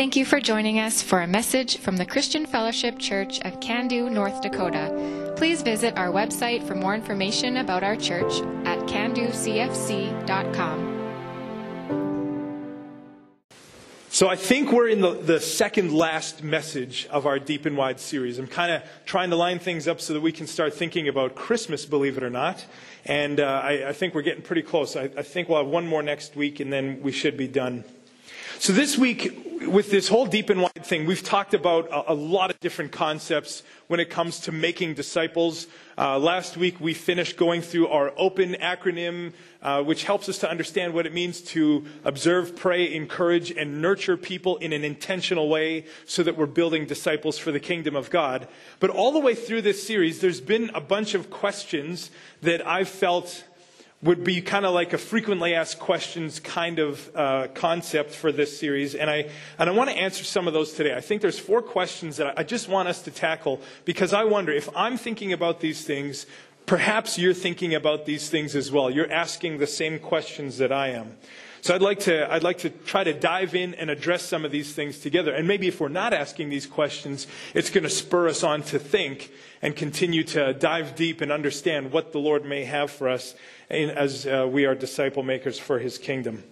Thank you for joining us for a message from the Christian Fellowship Church of Cando, North Dakota. Please visit our website for more information about our church at candocfc.com. So I think we're in the, the second last message of our Deep and Wide series. I'm kind of trying to line things up so that we can start thinking about Christmas, believe it or not. And uh, I, I, think we're getting pretty close. I, I think we'll have one more next week, and then we should be done. So this week, with this whole deep and wide thing, we've talked about a, a lot of different concepts when it comes to making disciples. Uh, last week, we finished going through our OPEN acronym, uh, which helps us to understand what it means to observe, pray, encourage, and nurture people in an intentional way so that we're building disciples for the kingdom of God. But all the way through this series, there's been a bunch of questions that I've felt would be kind of like a frequently asked questions kind of uh, concept for this series. And I, and I want to answer some of those today. I think there's four questions that I just want us to tackle because I wonder if I'm thinking about these things, perhaps you're thinking about these things as well. You're asking the same questions that I am. So I'd like to, I'd like to try to dive in and address some of these things together. And maybe if we're not asking these questions, it's going to spur us on to think and continue to dive deep and understand what the Lord may have for us as uh, we are disciple makers for his kingdom.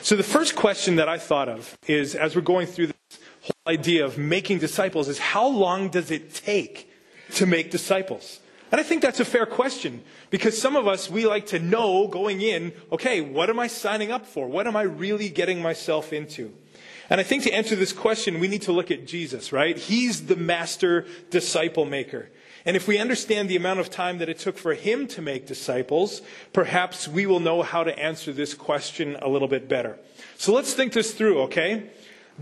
So the first question that I thought of is as we're going through this whole idea of making disciples is how long does it take to make disciples? And I think that's a fair question because some of us, we like to know going in, okay, what am I signing up for? What am I really getting myself into? And I think to answer this question, we need to look at Jesus, right? He's the master disciple maker. And if we understand the amount of time that it took for him to make disciples, perhaps we will know how to answer this question a little bit better. So let's think this through, okay?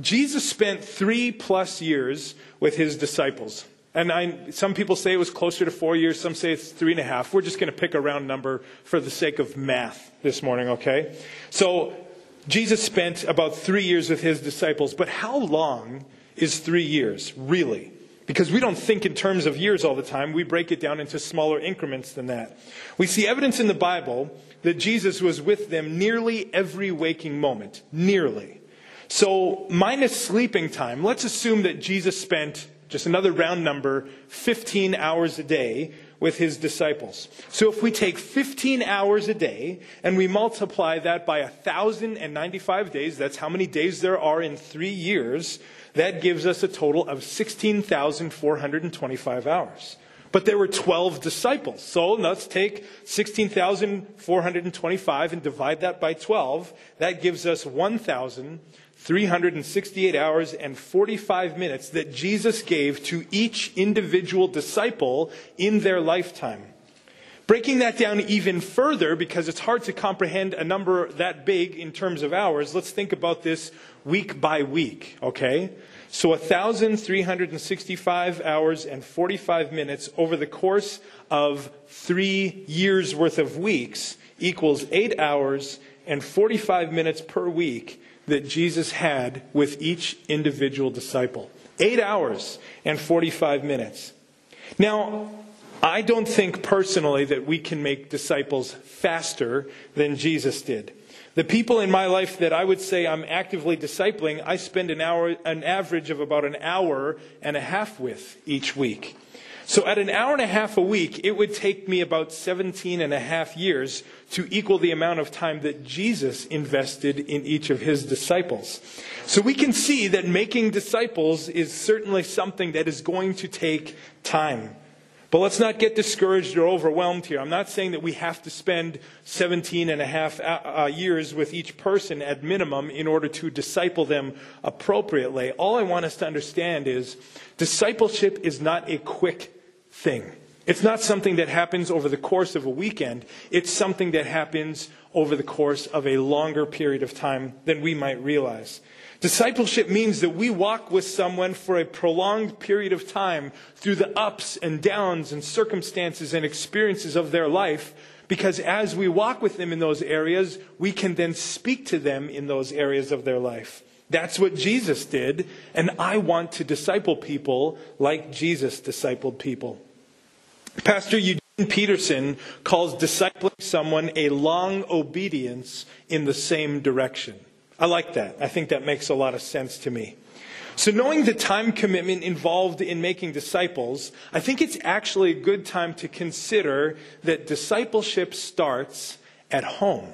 Jesus spent three plus years with his disciples. And I, some people say it was closer to four years, some say it's three and a half. We're just going to pick a round number for the sake of math this morning, okay? So Jesus spent about three years with his disciples, but how long is three years, really? Because we don't think in terms of years all the time. We break it down into smaller increments than that. We see evidence in the Bible that Jesus was with them nearly every waking moment. Nearly. So, minus sleeping time, let's assume that Jesus spent, just another round number, 15 hours a day with his disciples. So if we take 15 hours a day and we multiply that by 1,095 days, that's how many days there are in three years, that gives us a total of 16,425 hours. But there were 12 disciples. So let's take 16,425 and divide that by 12. That gives us 1,368 hours and 45 minutes that Jesus gave to each individual disciple in their lifetime. Breaking that down even further, because it's hard to comprehend a number that big in terms of hours, let's think about this week by week, okay? So 1,365 hours and 45 minutes over the course of three years worth of weeks equals eight hours and 45 minutes per week that Jesus had with each individual disciple. Eight hours and 45 minutes. Now, I don't think personally that we can make disciples faster than Jesus did. The people in my life that I would say I'm actively discipling, I spend an hour, an average of about an hour and a half with each week. So at an hour and a half a week, it would take me about 17 and a half years to equal the amount of time that Jesus invested in each of his disciples. So we can see that making disciples is certainly something that is going to take time. But let's not get discouraged or overwhelmed here. I'm not saying that we have to spend 17 and a half uh, uh, years with each person at minimum in order to disciple them appropriately. All I want us to understand is discipleship is not a quick thing. It's not something that happens over the course of a weekend. It's something that happens over the course of a longer period of time than we might realize. Discipleship means that we walk with someone for a prolonged period of time through the ups and downs and circumstances and experiences of their life. Because as we walk with them in those areas, we can then speak to them in those areas of their life. That's what Jesus did, and I want to disciple people like Jesus discipled people. Pastor Eugene Peterson calls discipling someone a long obedience in the same direction. I like that. I think that makes a lot of sense to me. So, knowing the time commitment involved in making disciples, I think it's actually a good time to consider that discipleship starts at home.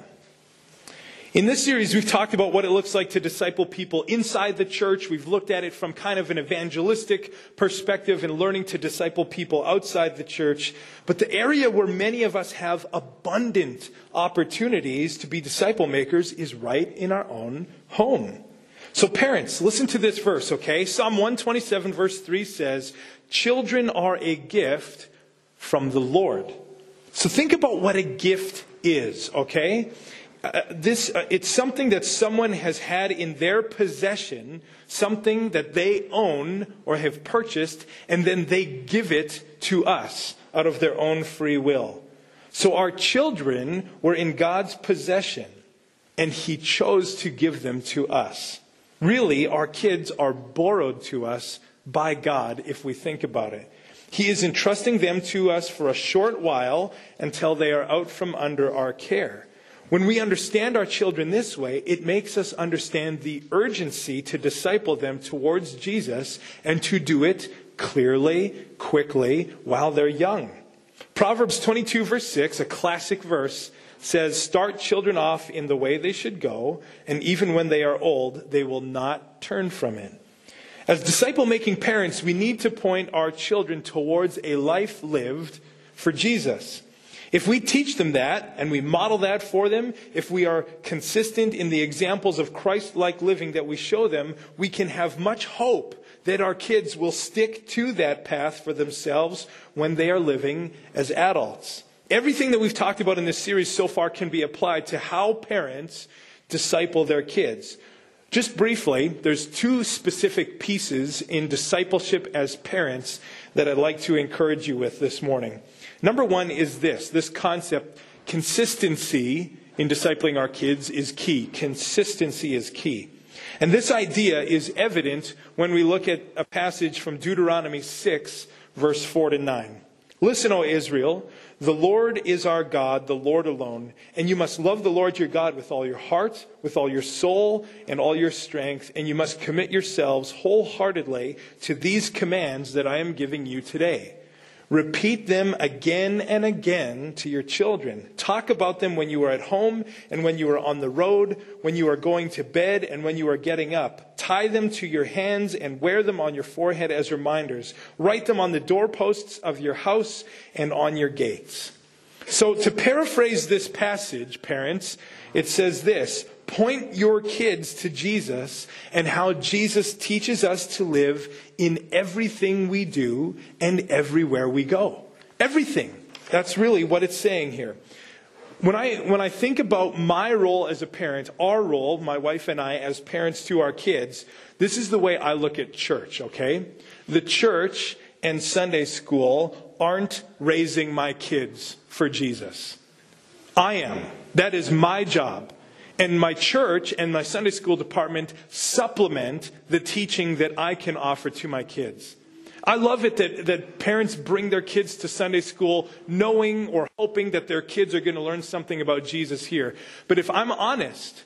In this series, we've talked about what it looks like to disciple people inside the church. We've looked at it from kind of an evangelistic perspective and learning to disciple people outside the church. But the area where many of us have abundant opportunities to be disciple makers is right in our own home. So, parents, listen to this verse, okay? Psalm 127, verse 3 says, Children are a gift from the Lord. So, think about what a gift is, okay? Uh, this, uh, it's something that someone has had in their possession, something that they own or have purchased, and then they give it to us out of their own free will. So, our children were in God's possession, and He chose to give them to us. Really, our kids are borrowed to us by God if we think about it. He is entrusting them to us for a short while until they are out from under our care. When we understand our children this way, it makes us understand the urgency to disciple them towards Jesus and to do it clearly, quickly, while they're young. Proverbs 22, verse 6, a classic verse, says, Start children off in the way they should go, and even when they are old, they will not turn from it. As disciple making parents, we need to point our children towards a life lived for Jesus. If we teach them that and we model that for them, if we are consistent in the examples of Christ like living that we show them, we can have much hope that our kids will stick to that path for themselves when they are living as adults. Everything that we've talked about in this series so far can be applied to how parents disciple their kids. Just briefly, there's two specific pieces in discipleship as parents that I'd like to encourage you with this morning. Number one is this this concept consistency in discipling our kids is key. Consistency is key. And this idea is evident when we look at a passage from Deuteronomy 6, verse 4 to 9. Listen, O Israel, the Lord is our God, the Lord alone, and you must love the Lord your God with all your heart, with all your soul, and all your strength, and you must commit yourselves wholeheartedly to these commands that I am giving you today. Repeat them again and again to your children. Talk about them when you are at home and when you are on the road, when you are going to bed and when you are getting up. Tie them to your hands and wear them on your forehead as reminders. Write them on the doorposts of your house and on your gates. So, to paraphrase this passage, parents, it says this Point your kids to Jesus and how Jesus teaches us to live in everything we do and everywhere we go. Everything. That's really what it's saying here. When I, when I think about my role as a parent, our role, my wife and I, as parents to our kids, this is the way I look at church, okay? The church and Sunday school aren't raising my kids for Jesus. I am. That is my job. And my church and my Sunday school department supplement the teaching that I can offer to my kids. I love it that, that parents bring their kids to Sunday school knowing or hoping that their kids are going to learn something about Jesus here. But if I'm honest,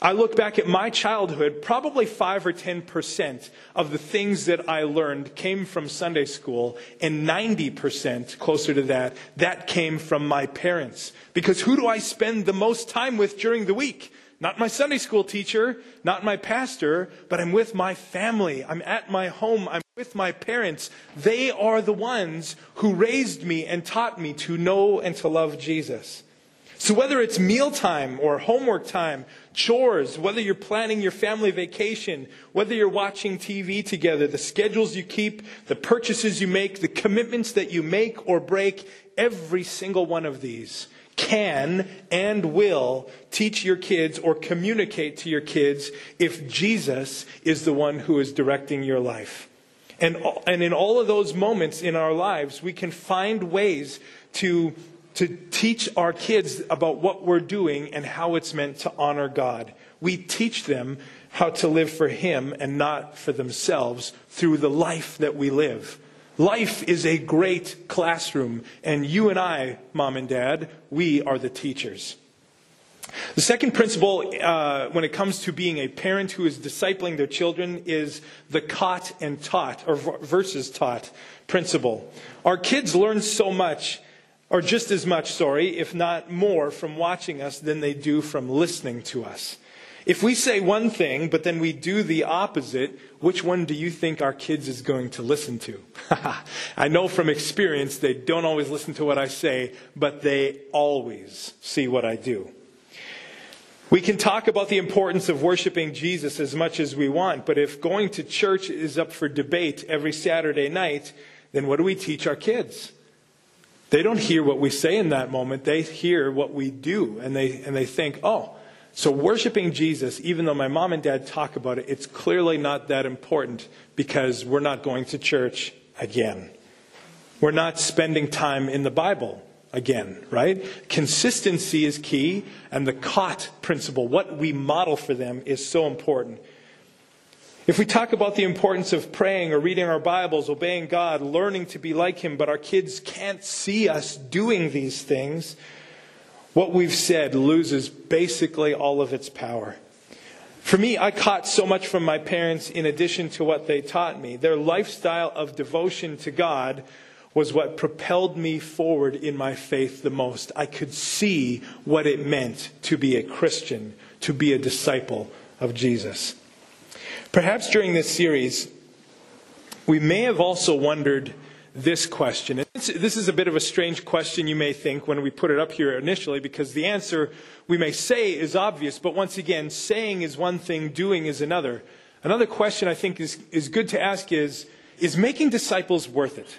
I look back at my childhood, probably 5 or 10% of the things that I learned came from Sunday school, and 90%, closer to that, that came from my parents. Because who do I spend the most time with during the week? Not my Sunday school teacher, not my pastor, but I'm with my family. I'm at my home. I'm with my parents. They are the ones who raised me and taught me to know and to love Jesus. So whether it's mealtime or homework time, chores, whether you're planning your family vacation, whether you're watching TV together, the schedules you keep, the purchases you make, the commitments that you make or break, every single one of these can and will teach your kids or communicate to your kids if Jesus is the one who is directing your life. And, and in all of those moments in our lives, we can find ways to to teach our kids about what we're doing and how it's meant to honor God. We teach them how to live for Him and not for themselves through the life that we live. Life is a great classroom, and you and I, mom and dad, we are the teachers. The second principle uh, when it comes to being a parent who is discipling their children is the caught and taught, or versus taught principle. Our kids learn so much, or just as much, sorry, if not more, from watching us than they do from listening to us. If we say one thing, but then we do the opposite, which one do you think our kids is going to listen to? I know from experience they don't always listen to what I say, but they always see what I do. We can talk about the importance of worshiping Jesus as much as we want, but if going to church is up for debate every Saturday night, then what do we teach our kids? They don't hear what we say in that moment, they hear what we do, and they, and they think, oh, so, worshiping Jesus, even though my mom and dad talk about it, it's clearly not that important because we're not going to church again. We're not spending time in the Bible again, right? Consistency is key, and the caught principle, what we model for them, is so important. If we talk about the importance of praying or reading our Bibles, obeying God, learning to be like Him, but our kids can't see us doing these things, what we've said loses basically all of its power. For me, I caught so much from my parents in addition to what they taught me. Their lifestyle of devotion to God was what propelled me forward in my faith the most. I could see what it meant to be a Christian, to be a disciple of Jesus. Perhaps during this series, we may have also wondered this question. This is a bit of a strange question, you may think, when we put it up here initially, because the answer we may say is obvious, but once again, saying is one thing, doing is another. Another question I think is, is good to ask is Is making disciples worth it?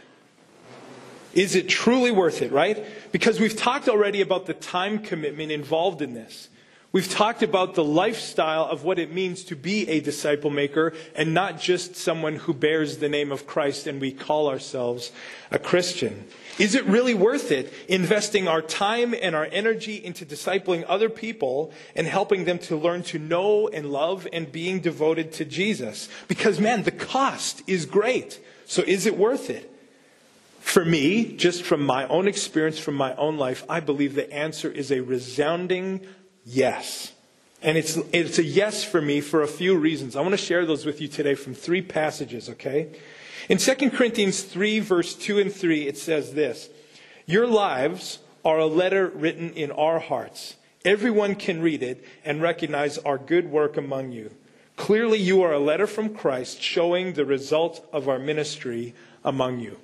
Is it truly worth it, right? Because we've talked already about the time commitment involved in this. We've talked about the lifestyle of what it means to be a disciple maker and not just someone who bears the name of Christ and we call ourselves a Christian. Is it really worth it investing our time and our energy into discipling other people and helping them to learn to know and love and being devoted to Jesus? Because man, the cost is great. So is it worth it? For me, just from my own experience, from my own life, I believe the answer is a resounding yes. And it's, it's a yes for me for a few reasons. I want to share those with you today from three passages, okay? In 2 Corinthians 3, verse 2 and 3, it says this Your lives are a letter written in our hearts. Everyone can read it and recognize our good work among you. Clearly, you are a letter from Christ showing the result of our ministry among you.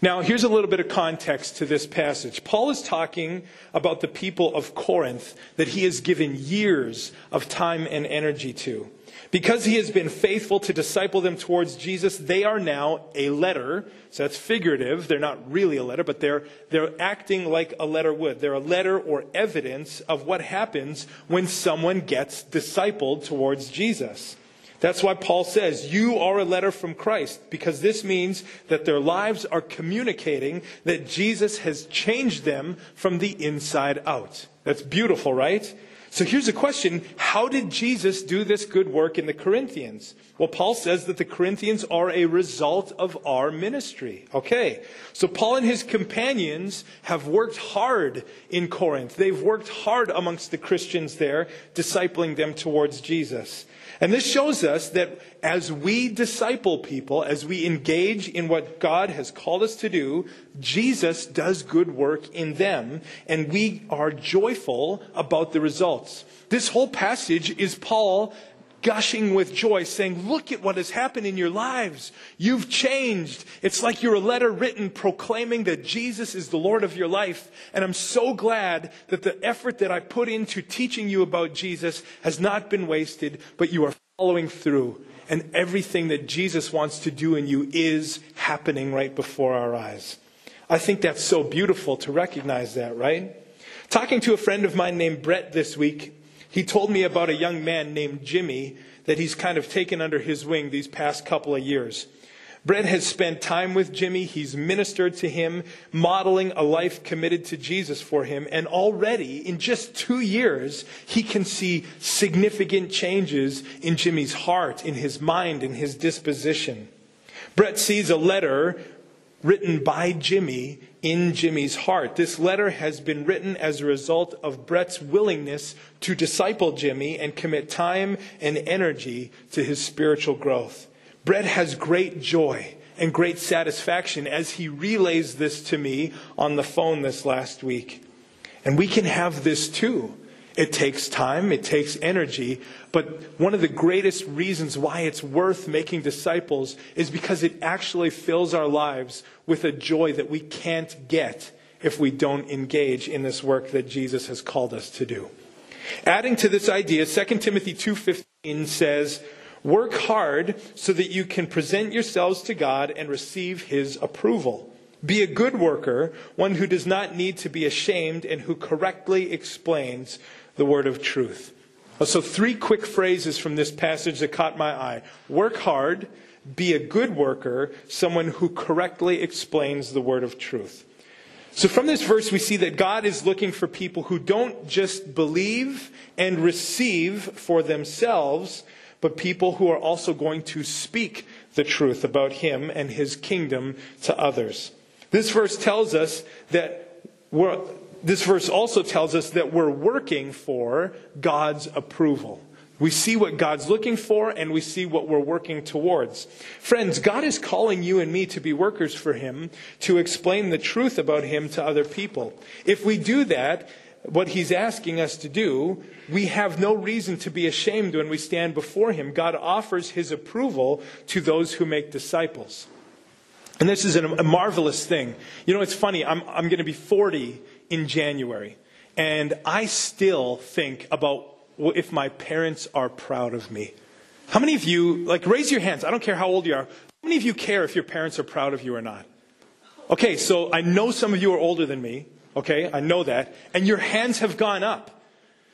Now, here's a little bit of context to this passage. Paul is talking about the people of Corinth that he has given years of time and energy to. Because he has been faithful to disciple them towards Jesus, they are now a letter. So that's figurative. They're not really a letter, but they're, they're acting like a letter would. They're a letter or evidence of what happens when someone gets discipled towards Jesus. That's why Paul says, You are a letter from Christ, because this means that their lives are communicating that Jesus has changed them from the inside out. That's beautiful, right? So here's a question How did Jesus do this good work in the Corinthians? Well, Paul says that the Corinthians are a result of our ministry. Okay. So Paul and his companions have worked hard in Corinth. They've worked hard amongst the Christians there, discipling them towards Jesus. And this shows us that as we disciple people, as we engage in what God has called us to do, Jesus does good work in them, and we are joyful about the results. This whole passage is Paul gushing with joy, saying, Look at what has happened in your lives. You've changed. It's like you're a letter written proclaiming that Jesus is the Lord of your life. And I'm so glad that the effort that I put into teaching you about Jesus has not been wasted, but you are following through. And everything that Jesus wants to do in you is happening right before our eyes. I think that's so beautiful to recognize that, right? Talking to a friend of mine named Brett this week, he told me about a young man named Jimmy that he's kind of taken under his wing these past couple of years. Brett has spent time with Jimmy. He's ministered to him, modeling a life committed to Jesus for him. And already, in just two years, he can see significant changes in Jimmy's heart, in his mind, in his disposition. Brett sees a letter written by Jimmy in Jimmy's heart. This letter has been written as a result of Brett's willingness to disciple Jimmy and commit time and energy to his spiritual growth. Brett has great joy and great satisfaction as he relays this to me on the phone this last week. And we can have this too. It takes time, it takes energy, but one of the greatest reasons why it's worth making disciples is because it actually fills our lives with a joy that we can't get if we don't engage in this work that Jesus has called us to do. Adding to this idea, 2 Timothy 2:15 says, "Work hard so that you can present yourselves to God and receive his approval." Be a good worker, one who does not need to be ashamed and who correctly explains the word of truth. Uh, so, three quick phrases from this passage that caught my eye work hard, be a good worker, someone who correctly explains the word of truth. So, from this verse, we see that God is looking for people who don't just believe and receive for themselves, but people who are also going to speak the truth about Him and His kingdom to others. This verse tells us that we're, this verse also tells us that we're working for God's approval. We see what God's looking for and we see what we're working towards. Friends, God is calling you and me to be workers for Him, to explain the truth about Him to other people. If we do that, what He's asking us to do, we have no reason to be ashamed when we stand before Him. God offers His approval to those who make disciples. And this is a marvelous thing. You know, it's funny. I'm, I'm going to be 40 in January. And I still think about if my parents are proud of me. How many of you, like, raise your hands. I don't care how old you are. How many of you care if your parents are proud of you or not? Okay, so I know some of you are older than me. Okay, I know that. And your hands have gone up.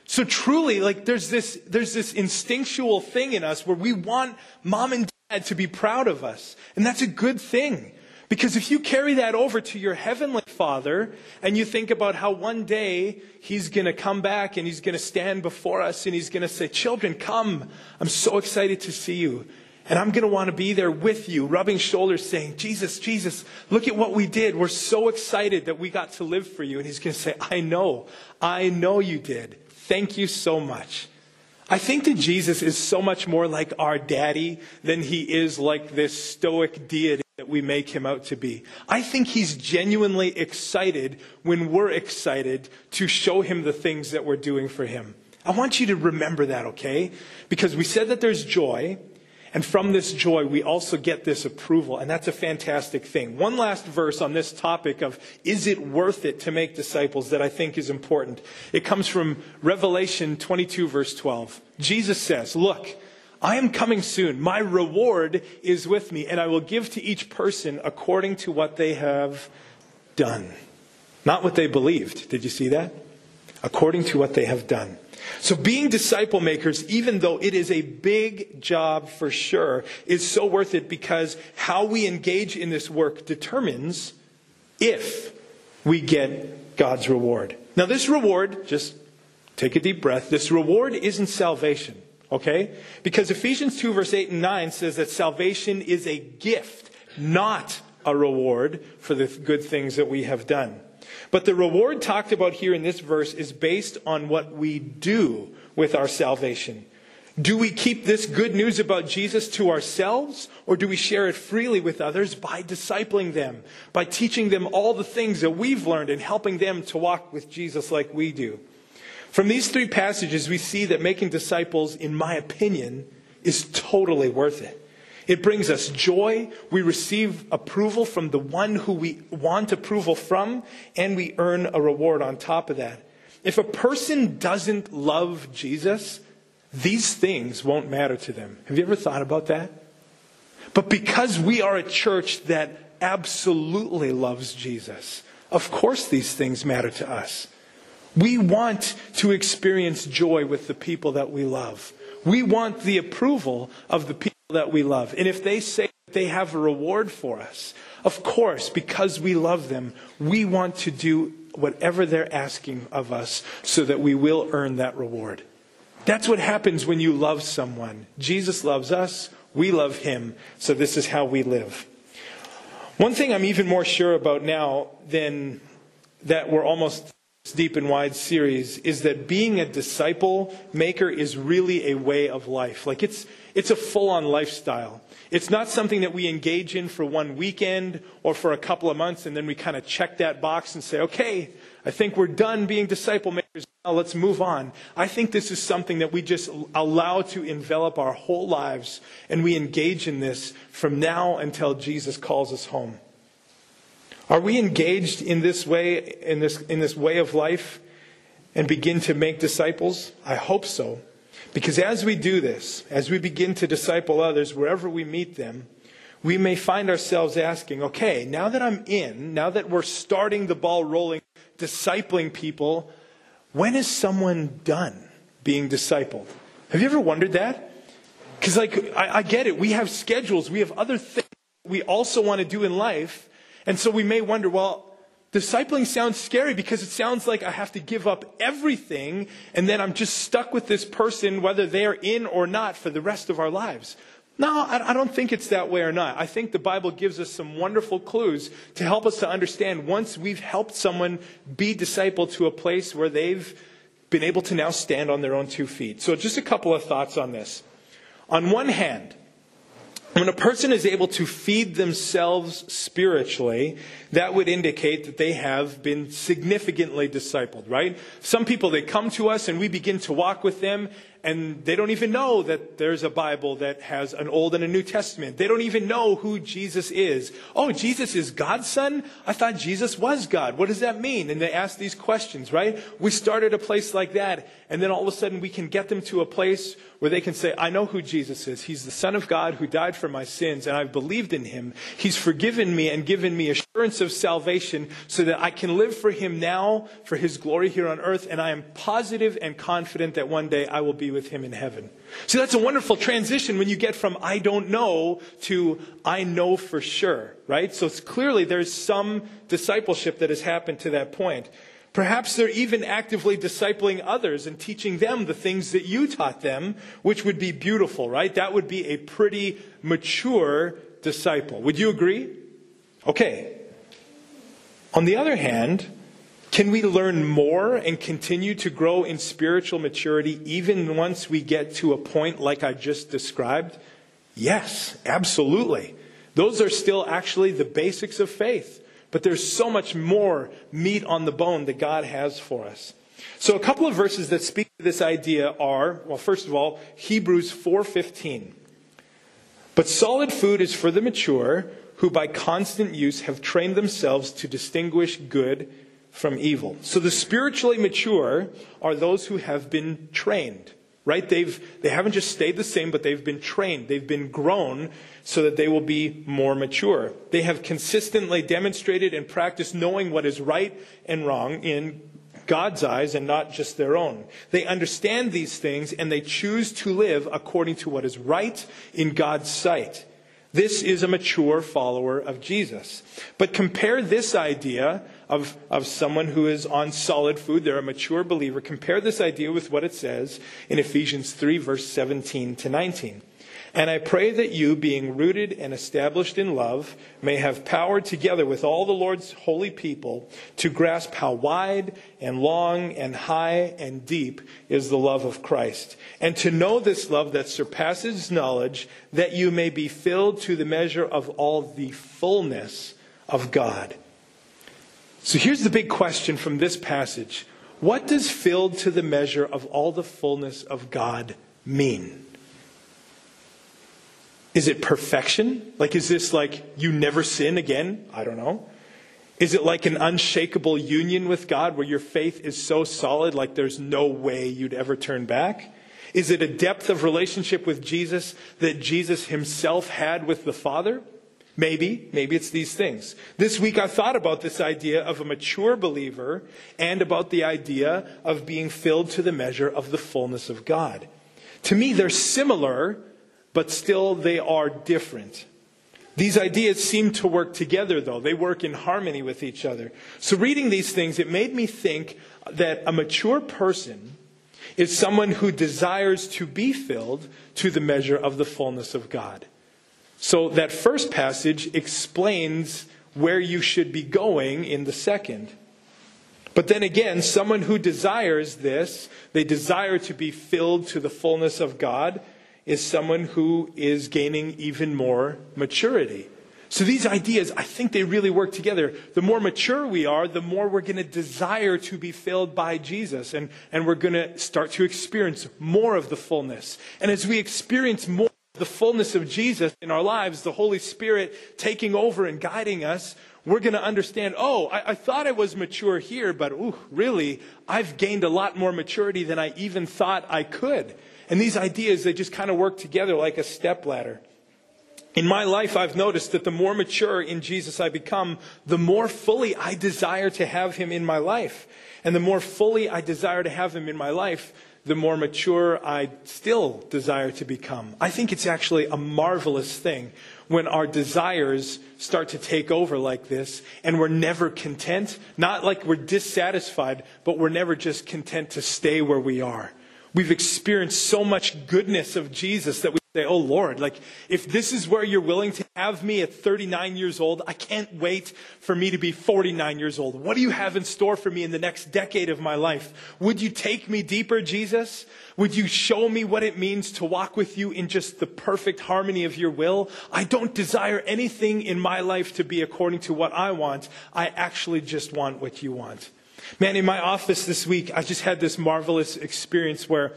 So truly, like, there's this, there's this instinctual thing in us where we want mom and dad to be proud of us. And that's a good thing. Because if you carry that over to your heavenly Father and you think about how one day He's going to come back and He's going to stand before us and He's going to say, Children, come. I'm so excited to see you. And I'm going to want to be there with you, rubbing shoulders, saying, Jesus, Jesus, look at what we did. We're so excited that we got to live for you. And He's going to say, I know. I know you did. Thank you so much. I think that Jesus is so much more like our daddy than he is like this stoic deity that we make him out to be. I think he's genuinely excited when we're excited to show him the things that we're doing for him. I want you to remember that, okay? Because we said that there's joy, and from this joy, we also get this approval, and that's a fantastic thing. One last verse on this topic of is it worth it to make disciples that I think is important. It comes from Revelation 22, verse 12. Jesus says, Look, I am coming soon. My reward is with me, and I will give to each person according to what they have done. Not what they believed. Did you see that? According to what they have done. So being disciple makers, even though it is a big job for sure, is so worth it because how we engage in this work determines if we get God's reward. Now this reward, just take a deep breath, this reward isn't salvation, okay? Because Ephesians 2 verse 8 and 9 says that salvation is a gift, not a reward for the good things that we have done. But the reward talked about here in this verse is based on what we do with our salvation. Do we keep this good news about Jesus to ourselves, or do we share it freely with others by discipling them, by teaching them all the things that we've learned and helping them to walk with Jesus like we do? From these three passages, we see that making disciples, in my opinion, is totally worth it. It brings us joy. We receive approval from the one who we want approval from, and we earn a reward on top of that. If a person doesn't love Jesus, these things won't matter to them. Have you ever thought about that? But because we are a church that absolutely loves Jesus, of course these things matter to us. We want to experience joy with the people that we love. We want the approval of the people that we love. And if they say they have a reward for us, of course, because we love them, we want to do whatever they're asking of us so that we will earn that reward. That's what happens when you love someone. Jesus loves us, we love him, so this is how we live. One thing I'm even more sure about now than that we're almost deep and wide series is that being a disciple maker is really a way of life. Like it's it's a full-on lifestyle. It's not something that we engage in for one weekend or for a couple of months and then we kind of check that box and say, "Okay, I think we're done being disciple makers. Now let's move on." I think this is something that we just allow to envelop our whole lives and we engage in this from now until Jesus calls us home. Are we engaged in this way, in this, in this way of life and begin to make disciples? I hope so. Because as we do this, as we begin to disciple others wherever we meet them, we may find ourselves asking, okay, now that I'm in, now that we're starting the ball rolling, discipling people, when is someone done being discipled? Have you ever wondered that? Because, like, I, I get it. We have schedules, we have other things we also want to do in life. And so we may wonder, well, discipling sounds scary because it sounds like I have to give up everything and then I'm just stuck with this person, whether they're in or not, for the rest of our lives. No, I don't think it's that way or not. I think the Bible gives us some wonderful clues to help us to understand once we've helped someone be discipled to a place where they've been able to now stand on their own two feet. So, just a couple of thoughts on this. On one hand, when a person is able to feed themselves spiritually, that would indicate that they have been significantly discipled, right? Some people, they come to us and we begin to walk with them and they don't even know that there's a Bible that has an Old and a New Testament. They don't even know who Jesus is. Oh, Jesus is God's son? I thought Jesus was God. What does that mean? And they ask these questions, right? We start at a place like that, and then all of a sudden we can get them to a place where they can say, I know who Jesus is. He's the Son of God who died for my sins, and I've believed in him. He's forgiven me and given me assurance of salvation so that I can live for him now, for his glory here on earth, and I am positive and confident that one day I will be with him in heaven. See, that's a wonderful transition when you get from I don't know to I know for sure, right? So clearly there's some discipleship that has happened to that point. Perhaps they're even actively discipling others and teaching them the things that you taught them, which would be beautiful, right? That would be a pretty mature disciple. Would you agree? Okay. On the other hand, can we learn more and continue to grow in spiritual maturity even once we get to a point like I just described? Yes, absolutely. Those are still actually the basics of faith. But there's so much more meat on the bone that God has for us. So a couple of verses that speak to this idea are, well, first of all, Hebrews 4:15. But solid food is for the mature, who by constant use have trained themselves to distinguish good from evil. So the spiritually mature are those who have been trained, right? They've, they haven't just stayed the same, but they've been trained. They've been grown so that they will be more mature. They have consistently demonstrated and practiced knowing what is right and wrong in God's eyes and not just their own. They understand these things and they choose to live according to what is right in God's sight. This is a mature follower of Jesus. But compare this idea of, of someone who is on solid food, they're a mature believer. Compare this idea with what it says in Ephesians 3, verse 17 to 19. And I pray that you, being rooted and established in love, may have power together with all the Lord's holy people to grasp how wide and long and high and deep is the love of Christ. And to know this love that surpasses knowledge, that you may be filled to the measure of all the fullness of God. So here's the big question from this passage What does filled to the measure of all the fullness of God mean? Is it perfection? Like, is this like you never sin again? I don't know. Is it like an unshakable union with God where your faith is so solid, like there's no way you'd ever turn back? Is it a depth of relationship with Jesus that Jesus himself had with the Father? Maybe, maybe it's these things. This week I thought about this idea of a mature believer and about the idea of being filled to the measure of the fullness of God. To me, they're similar, but still they are different. These ideas seem to work together, though. They work in harmony with each other. So, reading these things, it made me think that a mature person is someone who desires to be filled to the measure of the fullness of God. So that first passage explains where you should be going in the second. But then again, someone who desires this, they desire to be filled to the fullness of God, is someone who is gaining even more maturity. So these ideas, I think they really work together. The more mature we are, the more we're going to desire to be filled by Jesus. And, and we're going to start to experience more of the fullness. And as we experience more the fullness of Jesus in our lives, the Holy Spirit taking over and guiding us, we're going to understand, oh, I, I, thought I was mature here, but ooh, really, I've gained a lot more maturity than I even thought I could. And these ideas, they just kind of work together like a step ladder. In my life, I've noticed that the more mature in Jesus I become, the more fully I desire to have him in my life. And the more fully I desire to have him in my life, the more mature I still desire to become. I think it's actually a marvelous thing when our desires start to take over like this and we're never content. Not like we're dissatisfied, but we're never just content to stay where we are. We've experienced so much goodness of Jesus that we say, Oh Lord, like if this is where you're willing to have me at 39 years old, I can't wait for me to be 49 years old. What do you have in store for me in the next decade of my life? Would you take me deeper, Jesus? Would you show me what it means to walk with you in just the perfect harmony of your will? I don't desire anything in my life to be according to what I want. I actually just want what you want. Man, in my office this week, I just had this marvelous experience where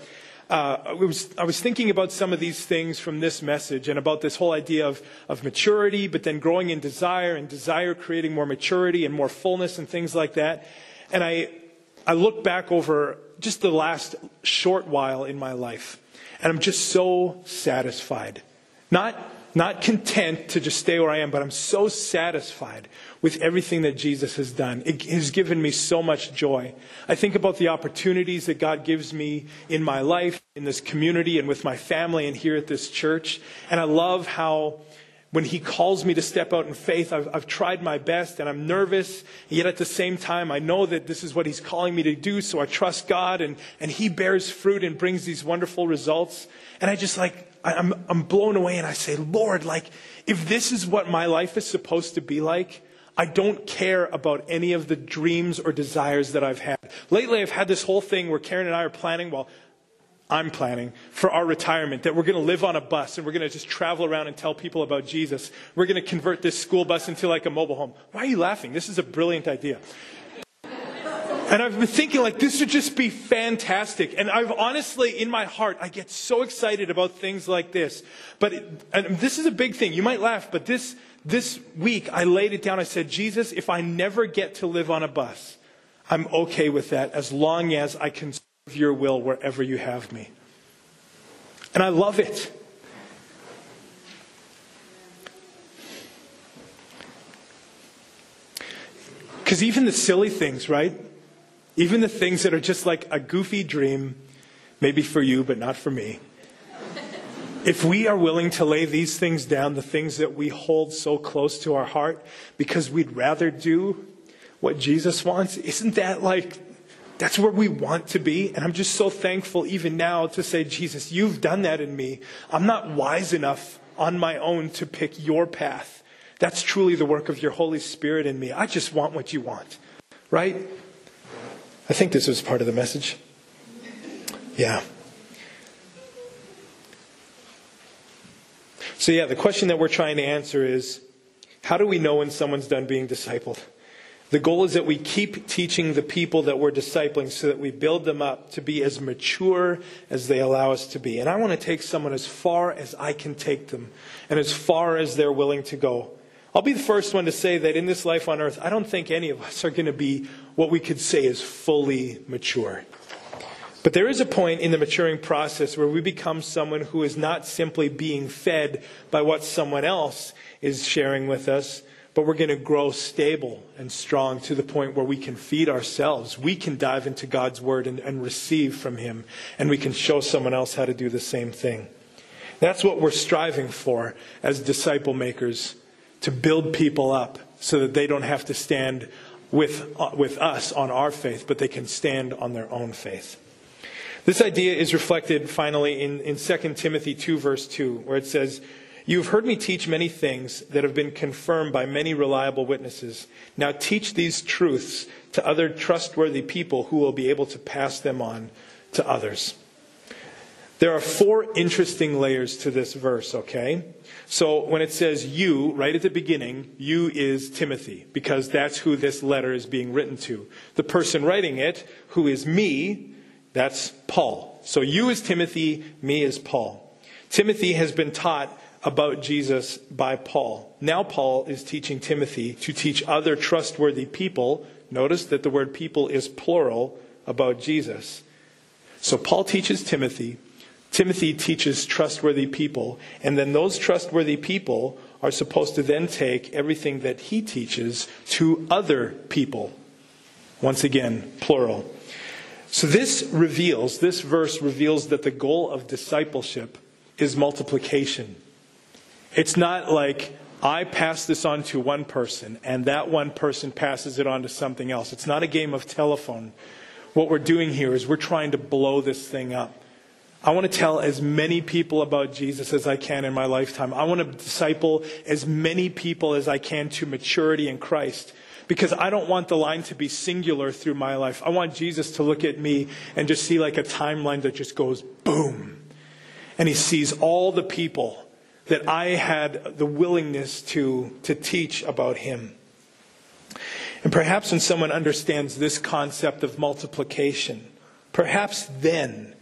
uh, I, was, I was thinking about some of these things from this message and about this whole idea of, of maturity, but then growing in desire and desire creating more maturity and more fullness and things like that. And I, I look back over just the last short while in my life, and I'm just so satisfied. Not not content to just stay where I am, but I'm so satisfied with everything that Jesus has done. It has given me so much joy. I think about the opportunities that God gives me in my life, in this community, and with my family, and here at this church. And I love how when he calls me to step out in faith, I've, I've, tried my best and I'm nervous. Yet at the same time, I know that this is what he's calling me to do. So I trust God and, and he bears fruit and brings these wonderful results. And I just like, I'm, I'm blown away and I say, Lord, like, if this is what my life is supposed to be like, I don't care about any of the dreams or desires that I've had. Lately, I've had this whole thing where Karen and I are planning, well, I'm planning for our retirement that we're going to live on a bus and we're going to just travel around and tell people about Jesus. We're going to convert this school bus into like a mobile home. Why are you laughing? This is a brilliant idea. And I've been thinking, like, this would just be fantastic. And I've honestly, in my heart, I get so excited about things like this. But, it, this is a big thing. You might laugh, but this, this week, I laid it down. I said, Jesus, if I never get to live on a bus, I'm okay with that as long as I can serve your will wherever you have me. And I love it. Because even the silly things, right? Even the things that are just like a goofy dream, maybe for you, but not for me. If we are willing to lay these things down, the things that we hold so close to our heart, because we'd rather do what Jesus wants, isn't that like, that's where we want to be? And I'm just so thankful even now to say, Jesus, you've done that in me. I'm not wise enough on my own to pick your path. That's truly the work of your Holy Spirit in me. I just want what you want, right? I think this was part of the message. Yeah. So, yeah, the question that we're trying to answer is how do we know when someone's done being discipled? The goal is that we keep teaching the people that we're discipling so that we build them up to be as mature as they allow us to be. And I want to take someone as far as I can take them and as far as they're willing to go. I'll be the first one to say that in this life on earth, I don't think any of us are going to be what we could say is fully mature. But there is a point in the maturing process where we become someone who is not simply being fed by what someone else is sharing with us, but we're going to grow stable and strong to the point where we can feed ourselves. We can dive into God's Word and, and receive from Him, and we can show someone else how to do the same thing. That's what we're striving for as disciple makers to build people up so that they don't have to stand with, uh, with us on our faith, but they can stand on their own faith. This idea is reflected finally in, in 2 Timothy 2, verse 2, where it says, You've heard me teach many things that have been confirmed by many reliable witnesses. Now teach these truths to other trustworthy people who will be able to pass them on to others. There are four interesting layers to this verse, okay? So when it says you, right at the beginning, you is Timothy, because that's who this letter is being written to. The person writing it, who is me, that's Paul. So you is Timothy, me is Paul. Timothy has been taught about Jesus by Paul. Now Paul is teaching Timothy to teach other trustworthy people. Notice that the word people is plural about Jesus. So Paul teaches Timothy. Timothy teaches trustworthy people. And then those trustworthy people are supposed to then take everything that he teaches to other people. Once again, plural. So this reveals, this verse reveals that the goal of discipleship is multiplication. It's not like I pass this on to one person and that one person passes it on to something else. It's not a game of telephone. What we're doing here is we're trying to blow this thing up. I want to tell as many people about Jesus as I can in my lifetime. I want to disciple as many people as I can to maturity in Christ because I don't want the line to be singular through my life. I want Jesus to look at me and just see like a timeline that just goes boom. And he sees all the people that I had the willingness to, to teach about him. And perhaps when someone understands this concept of multiplication, perhaps then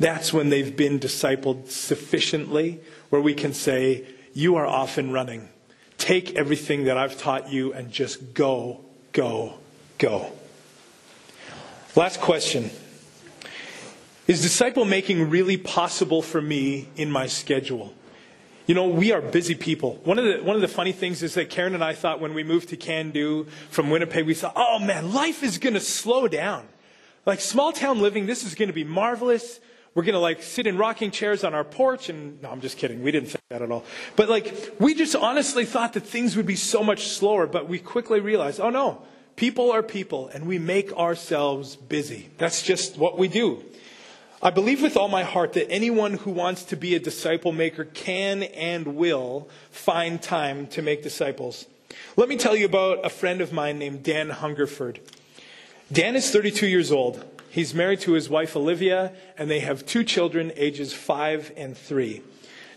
that's when they've been discipled sufficiently where we can say, You are off and running. Take everything that I've taught you and just go, go, go. Last question Is disciple making really possible for me in my schedule? You know, we are busy people. One of the one of the funny things is that Karen and I thought when we moved to Cando from Winnipeg, we thought, oh man, life is going to slow down. Like small town living, this is going to be marvelous. We're going to like sit in rocking chairs on our porch and no, I'm just kidding. We didn't think that at all. But like we just honestly thought that things would be so much slower, but we quickly realized, oh no, people are people and we make ourselves busy. That's just what we do. I believe with all my heart that anyone who wants to be a disciple maker can and will find time to make disciples. Let me tell you about a friend of mine named Dan Hungerford. Dan is 32 years old. He's married to his wife Olivia, and they have two children, ages five and three.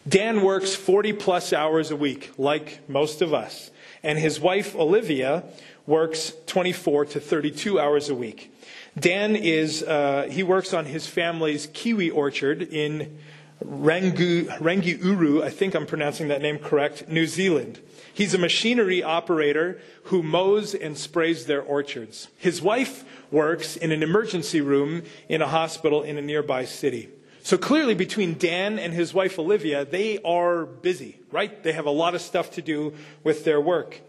Dan works 40 plus hours a week, like most of us, and his wife Olivia works 24 to 32 hours a week. Dan is, uh, he works on his family's kiwi orchard in Rangu, Rangiuru, I think I'm pronouncing that name correct, New Zealand. He's a machinery operator who mows and sprays their orchards. His wife works in an emergency room in a hospital in a nearby city. So clearly, between Dan and his wife Olivia, they are busy, right? They have a lot of stuff to do with their work.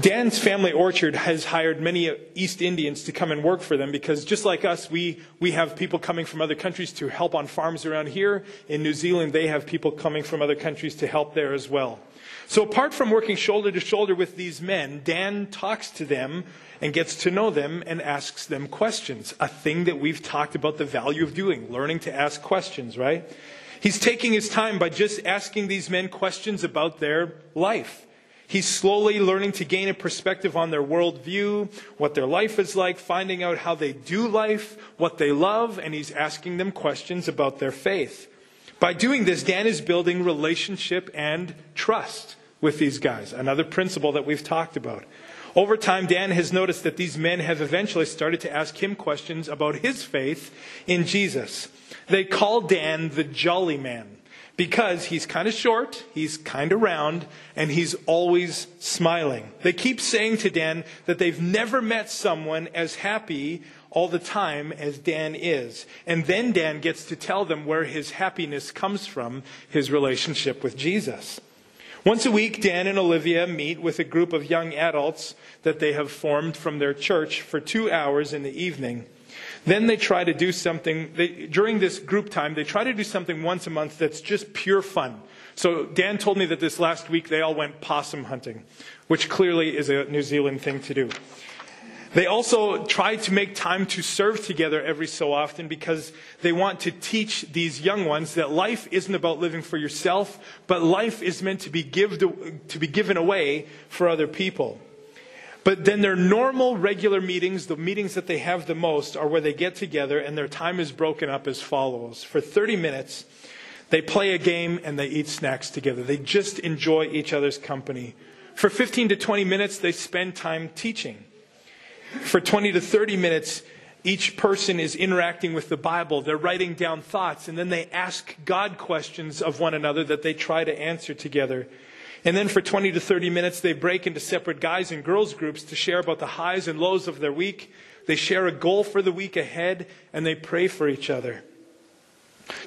Dan's family orchard has hired many East Indians to come and work for them because just like us, we, we have people coming from other countries to help on farms around here. In New Zealand, they have people coming from other countries to help there as well. So apart from working shoulder to shoulder with these men, Dan talks to them and gets to know them and asks them questions. A thing that we've talked about the value of doing, learning to ask questions, right? He's taking his time by just asking these men questions about their life. He's slowly learning to gain a perspective on their worldview, what their life is like, finding out how they do life, what they love, and he's asking them questions about their faith. By doing this, Dan is building relationship and trust with these guys, another principle that we've talked about. Over time, Dan has noticed that these men have eventually started to ask him questions about his faith in Jesus. They call Dan the jolly man because he's kind of short, he's kind of round, and he's always smiling. They keep saying to Dan that they've never met someone as happy all the time as Dan is. And then Dan gets to tell them where his happiness comes from, his relationship with Jesus. Once a week, Dan and Olivia meet with a group of young adults that they have formed from their church for two hours in the evening. Then they try to do something, they, during this group time, they try to do something once a month that's just pure fun. So Dan told me that this last week they all went possum hunting, which clearly is a New Zealand thing to do. They also try to make time to serve together every so often because they want to teach these young ones that life isn't about living for yourself, but life is meant to be, give, to be given away for other people. But then their normal, regular meetings, the meetings that they have the most, are where they get together and their time is broken up as follows. For 30 minutes, they play a game and they eat snacks together. They just enjoy each other's company. For 15 to 20 minutes, they spend time teaching. For 20 to 30 minutes, each person is interacting with the Bible. They're writing down thoughts, and then they ask God questions of one another that they try to answer together. And then for 20 to 30 minutes, they break into separate guys and girls groups to share about the highs and lows of their week. They share a goal for the week ahead, and they pray for each other.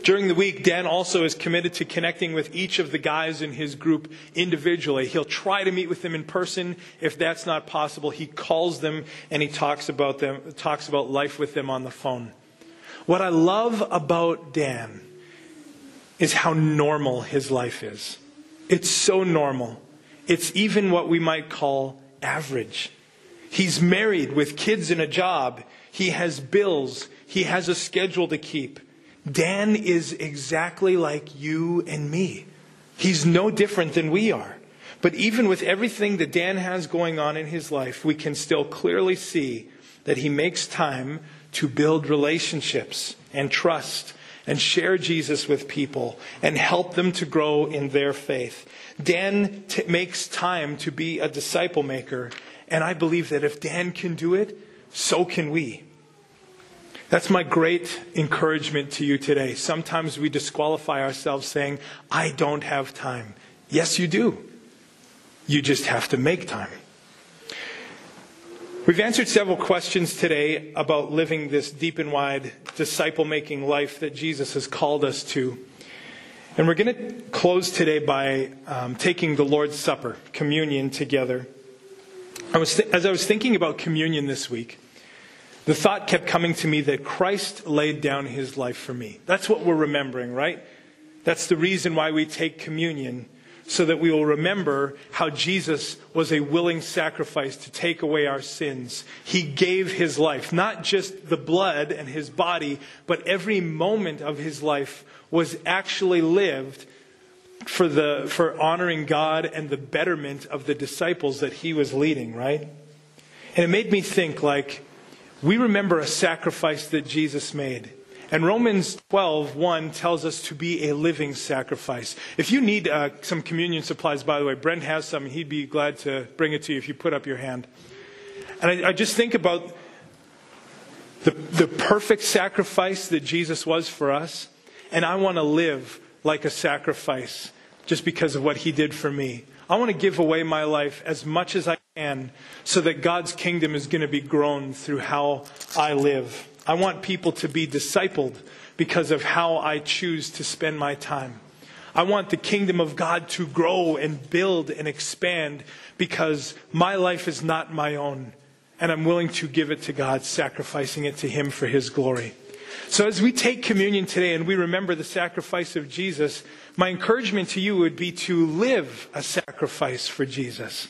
During the week, Dan also is committed to connecting with each of the guys in his group individually. He'll try to meet with them in person. If that's not possible, he calls them and he talks about them, talks about life with them on the phone. What I love about Dan is how normal his life is. It's so normal. It's even what we might call average. He's married with kids and a job. He has bills. He has a schedule to keep. Dan is exactly like you and me. He's no different than we are. But even with everything that Dan has going on in his life, we can still clearly see that he makes time to build relationships and trust and share Jesus with people and help them to grow in their faith. Dan t- makes time to be a disciple maker, and I believe that if Dan can do it, so can we. That's my great encouragement to you today. Sometimes we disqualify ourselves saying, I don't have time. Yes, you do. You just have to make time. We've answered several questions today about living this deep and wide disciple making life that Jesus has called us to. And we're going to close today by um, taking the Lord's Supper, communion, together. I was th- as I was thinking about communion this week, the thought kept coming to me that Christ laid down his life for me. That's what we're remembering, right? That's the reason why we take communion, so that we will remember how Jesus was a willing sacrifice to take away our sins. He gave his life, not just the blood and his body, but every moment of his life was actually lived for, the, for honoring God and the betterment of the disciples that he was leading, right? And it made me think like, we remember a sacrifice that Jesus made. And Romans 12, 1 tells us to be a living sacrifice. If you need uh, some communion supplies, by the way, Brent has some. He'd be glad to bring it to you if you put up your hand. And I, I just think about the, the perfect sacrifice that Jesus was for us. And I want to live like a sacrifice just because of what he did for me. I want to give away my life as much as I can so that God's kingdom is going to be grown through how I live. I want people to be discipled because of how I choose to spend my time. I want the kingdom of God to grow and build and expand because my life is not my own. And I'm willing to give it to God, sacrificing it to Him for His glory. So as we take communion today and we remember the sacrifice of Jesus, my encouragement to you would be to live a sacrifice for Jesus.